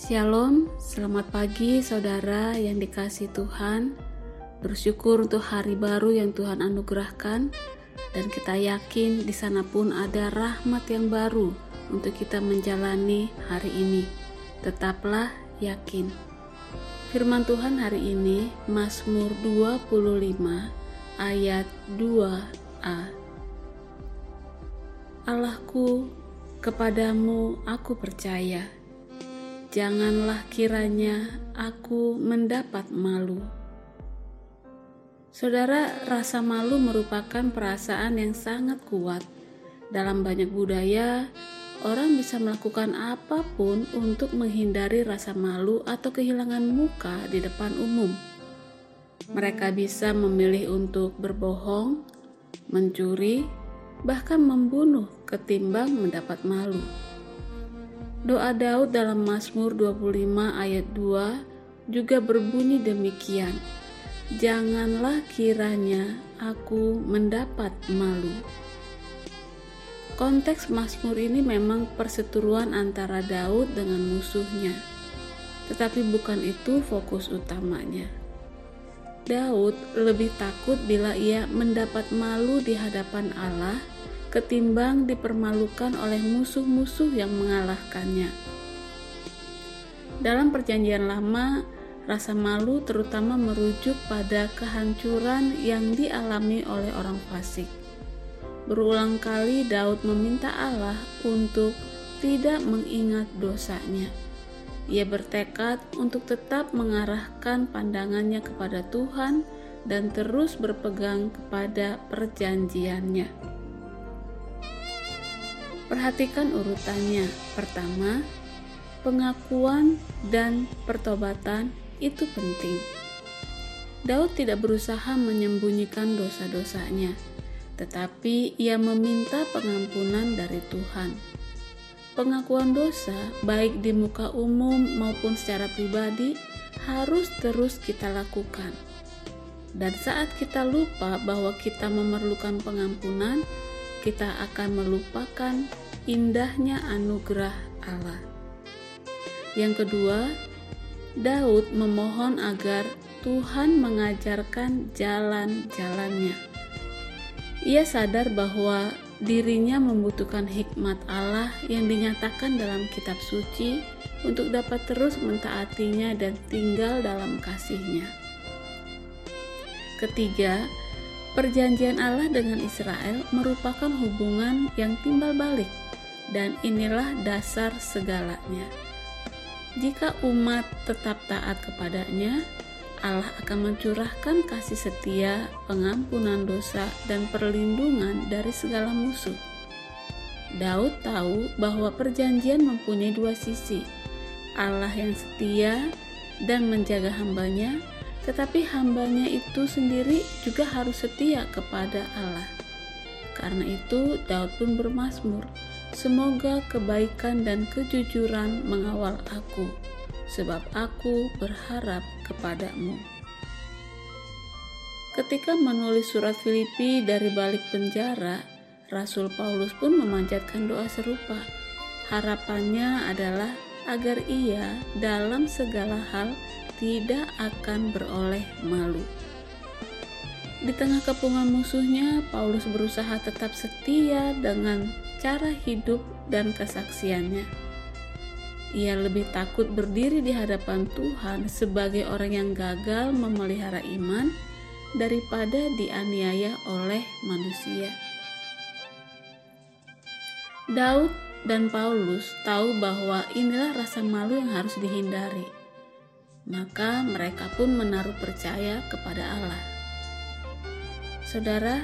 Shalom, selamat pagi saudara yang dikasih Tuhan. Bersyukur untuk hari baru yang Tuhan anugerahkan dan kita yakin di sana pun ada rahmat yang baru untuk kita menjalani hari ini. Tetaplah yakin. Firman Tuhan hari ini Mazmur 25 ayat 2a. Allahku, kepadamu aku percaya. Janganlah kiranya aku mendapat malu. Saudara, rasa malu merupakan perasaan yang sangat kuat. Dalam banyak budaya, orang bisa melakukan apa pun untuk menghindari rasa malu atau kehilangan muka di depan umum. Mereka bisa memilih untuk berbohong, mencuri, bahkan membunuh ketimbang mendapat malu. Doa Daud dalam Mazmur 25 ayat 2 juga berbunyi demikian. Janganlah kiranya aku mendapat malu. Konteks Mazmur ini memang perseteruan antara Daud dengan musuhnya. Tetapi bukan itu fokus utamanya. Daud lebih takut bila ia mendapat malu di hadapan Allah ketimbang dipermalukan oleh musuh-musuh yang mengalahkannya. Dalam Perjanjian Lama, rasa malu terutama merujuk pada kehancuran yang dialami oleh orang fasik. Berulang kali Daud meminta Allah untuk tidak mengingat dosanya. Ia bertekad untuk tetap mengarahkan pandangannya kepada Tuhan dan terus berpegang kepada perjanjiannya. Perhatikan urutannya. Pertama, pengakuan dan pertobatan itu penting. Daud tidak berusaha menyembunyikan dosa-dosanya, tetapi ia meminta pengampunan dari Tuhan. Pengakuan dosa, baik di muka umum maupun secara pribadi, harus terus kita lakukan. Dan saat kita lupa bahwa kita memerlukan pengampunan, kita akan melupakan indahnya anugerah Allah. Yang kedua, Daud memohon agar Tuhan mengajarkan jalan-jalannya. Ia sadar bahwa dirinya membutuhkan hikmat Allah yang dinyatakan dalam kitab suci untuk dapat terus mentaatinya dan tinggal dalam kasihnya. Ketiga, Perjanjian Allah dengan Israel merupakan hubungan yang timbal balik, dan inilah dasar segalanya. Jika umat tetap taat kepadanya, Allah akan mencurahkan kasih setia, pengampunan dosa, dan perlindungan dari segala musuh. Daud tahu bahwa perjanjian mempunyai dua sisi: Allah yang setia dan menjaga hambanya, tetapi hambanya itu sendiri juga harus setia kepada Allah. Karena itu Daud pun bermasmur, Semoga kebaikan dan kejujuran mengawal aku, sebab aku berharap kepadamu. Ketika menulis surat Filipi dari balik penjara, Rasul Paulus pun memanjatkan doa serupa. Harapannya adalah agar ia dalam segala hal tidak akan beroleh malu. Di tengah kepungan musuhnya, Paulus berusaha tetap setia dengan cara hidup dan kesaksiannya. Ia lebih takut berdiri di hadapan Tuhan sebagai orang yang gagal memelihara iman daripada dianiaya oleh manusia. Daud dan Paulus tahu bahwa inilah rasa malu yang harus dihindari maka mereka pun menaruh percaya kepada Allah. Saudara,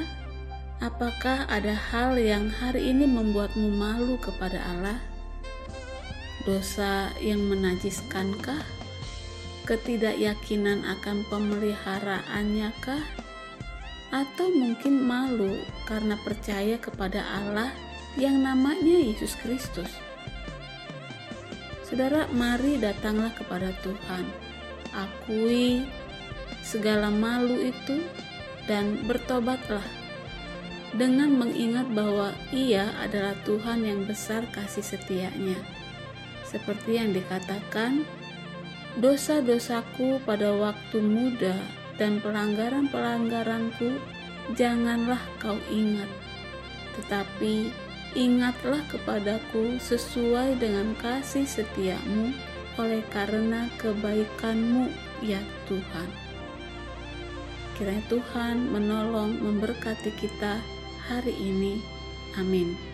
apakah ada hal yang hari ini membuatmu malu kepada Allah? Dosa yang menajiskankah? Ketidakyakinan akan pemeliharaannya kah? Atau mungkin malu karena percaya kepada Allah yang namanya Yesus Kristus? Saudara, mari datanglah kepada Tuhan akui segala malu itu dan bertobatlah dengan mengingat bahwa Ia adalah Tuhan yang besar kasih setianya. seperti yang dikatakan, dosa-dosaku pada waktu muda dan pelanggaran-pelanggaranku janganlah kau ingat, tetapi ingatlah kepadaku sesuai dengan kasih setiamu oleh karena kebaikanmu ya Tuhan. Kiranya Tuhan menolong memberkati kita hari ini. Amin.